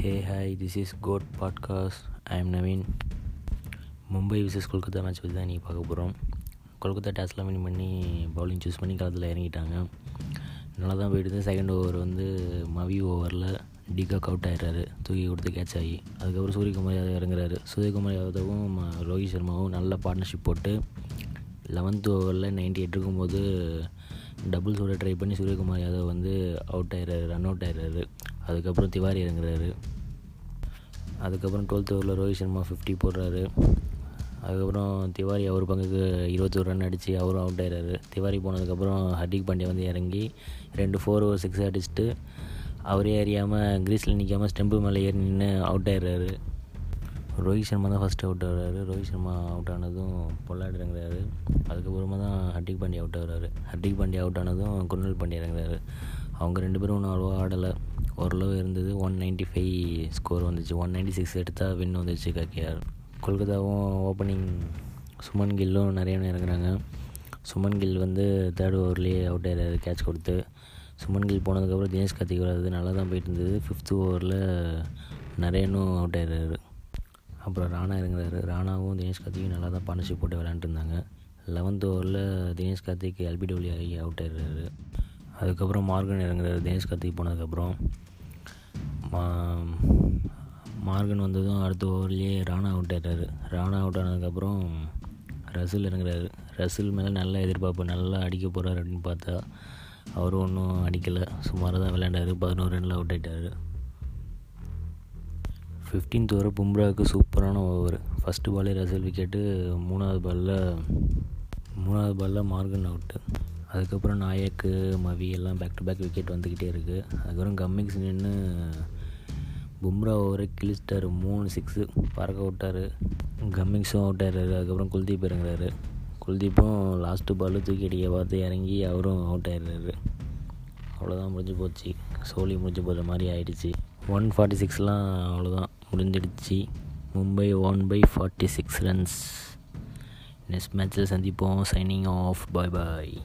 Hey hi this is code podcast I am Naveen Mumbai versus Kolkata match பற்றி தான் இன்றைக்கி பார்க்க போகிறோம் கொல்கத்தா டாஸ்லாம் வின் பண்ணி பவுலிங் சூஸ் பண்ணி களத்தில் இறங்கிட்டாங்க. நல்லா தான் போயிட்டு செகண்ட் ஓவர் வந்து மவி ஓவரில் டிகாக் அவுட் ஆயிடுறாரு. தூக்கி கொடுத்து கேட்ச் ஆகி. அதுக்கப்புறம் சூரியகுமார் யாதவ் இறங்குறாரு. சூரியகுமார் யாதவும் ரோஹித் சர்மாவும் நல்ல பார்ட்னர்ஷிப் போட்டு லெவன்த் ஓவரில் நைன்டி எட் இருக்கும்போது டபுள்ஸோட ட்ரை பண்ணி சூரியகுமார் யாதவ் வந்து அவுட் ஆயிடுறாரு ரன் அவுட் ஆயிடுறாரு. அதுக்கப்புறம் திவாரி இறங்குறாரு. அதுக்கப்புறம் டுவெல்த் ஓவரில் ரோஹித் சர்மா ஃபிஃப்டி போடுறாரு. அதுக்கப்புறம் திவாரி அவர் பங்குக்கு இருபத்தொரு ரன் அடித்து அவரும் அவுட் ஆயிடுறாரு திவாரி போனதுக்கப்புறம் ஹர்திக் பாண்டியா வந்து இறங்கி ரெண்டு ஃபோர் ஓவர் சிக்ஸ் அடிச்சுட்டு அவரே அறியாமல் கிரீஸில் நிற்காமல் ஸ்டெம்பு மேலே ஏறி நின்று அவுட் ஆயிடுறாரு ரோஹித் சர்மா தான் ஃபஸ்ட்டு அவுட் ஆகிறாரு. ரோஹித் சர்மா அவுட் ஆனதும் பொல்லாடி இறங்குறாரு. அதுக்கப்புறமா தான் ஹர்திக் பாண்டியா அவுட் ஆகிறாரு. ஹர்திக் பாண்டியா அவுட் ஆனதும் குருணல் பாண்டியா இறங்குறாரு. அவங்க ரெண்டு பேரும் ஒன்றும் அவ்வளோவா ஆடலை. ஓரளவு இருந்தது. ஒன் நைன்ட்டி ஃபைவ் ஸ்கோர் வந்துச்சு. ஒன் நைன்ட்டி சிக்ஸ் எடுத்தால் வின் வந்துச்சு கேகேஆர் கொல்கத்தாவும் ஓப்பனிங் சுமன் கில்லும் நிறைய இறங்குறாங்க. சுமன் கில் வந்து தேர்ட் ஓவர்லேயே அவுட் ஆகிறாரு கேட்ச் கொடுத்து. சுமன் கில் போனதுக்கப்புறம் தினேஷ் கார்த்திக் வராது நல்லா தான் போயிட்டு இருந்தது. ஃபிஃப்த் ஓவரில் நிறையனும் அவுட் ஆகிறாரு அப்புறம் ராணா இறங்குறாரு. ராணாவும் தினேஷ் கார்த்திக்கும் நல்லா தான் பார்ட்னர்ஷிப் போட்டு விளையாண்டுருந்தாங்க லெவன்த் ஓவரில் தினேஷ் கார்த்திக் எல்பிடபிள்யூ ஆகி அவுட் ஆகிறாரு அதுக்கப்புறம் மார்கன் இறங்குறாரு தினேஷ் கார்த்திக் போனதுக்கப்புறம். மா- மார்கன் வந்ததும் அடுத்த ஓவர்லேயே ராணா அவுட் ஆகிட்டாரு ராணா அவுட் ஆனதுக்கப்புறம் ரசில் இறங்குறாரு. ரசில் மேலே நல்ல எதிர்பார்ப்பு நல்லா அடிக்க போகிறாரு அப்படின்னு பார்த்தா அவரும் ஒன்றும் அடிக்கலை. சுமாராக தான் விளையாண்டாரு. பதினோரு ரனில் அவுட் ஆகிட்டார் ஃபிஃப்டீன்த் ஓவர் பும்ராவுக்கு சூப்பரான ஓவர் ஃபஸ்ட்டு பாலே ரசல் விக்கெட்டு மூணாவது பாலில் மூணாவது பாலில் மார்கன் அவுட்டு அதுக்கப்புறம் நாயக்கு மவி எல்லாம் பேக் டு பேக் விக்கெட் வந்துக்கிட்டே இருக்குது அதுக்கப்புறம் கம்மிங்ஸ் நின்று பும்ரா ஓவரை கிழிச்சிட்டாரு. மூணு சிக்ஸு பறக்க விட்டார். கம்மிங்ஸும் அவுட் ஆயிடுறாரு. அதுக்கப்புறம் குல்தீப் இறங்குறாரு. குல்தீப்பும் லாஸ்ட்டு பால் தூக்கி அடிக்க பார்த்து இறங்கி அவரும் அவுட் ஆயிடுறாரு. அவ்வளோதான் முடிஞ்சு போச்சு. சோலி முடிஞ்சு போகிற மாதிரி ஆயிடுச்சு. ஒன் ஃபார்ட்டி சிக்ஸ்லாம் அவ்வளோதான் முடிஞ்சிடுச்சு. Mumbai one by forty six runs next மேட்ச்சில் சந்திப்போம். சைனிங் ஆஃப் பாய் பாய்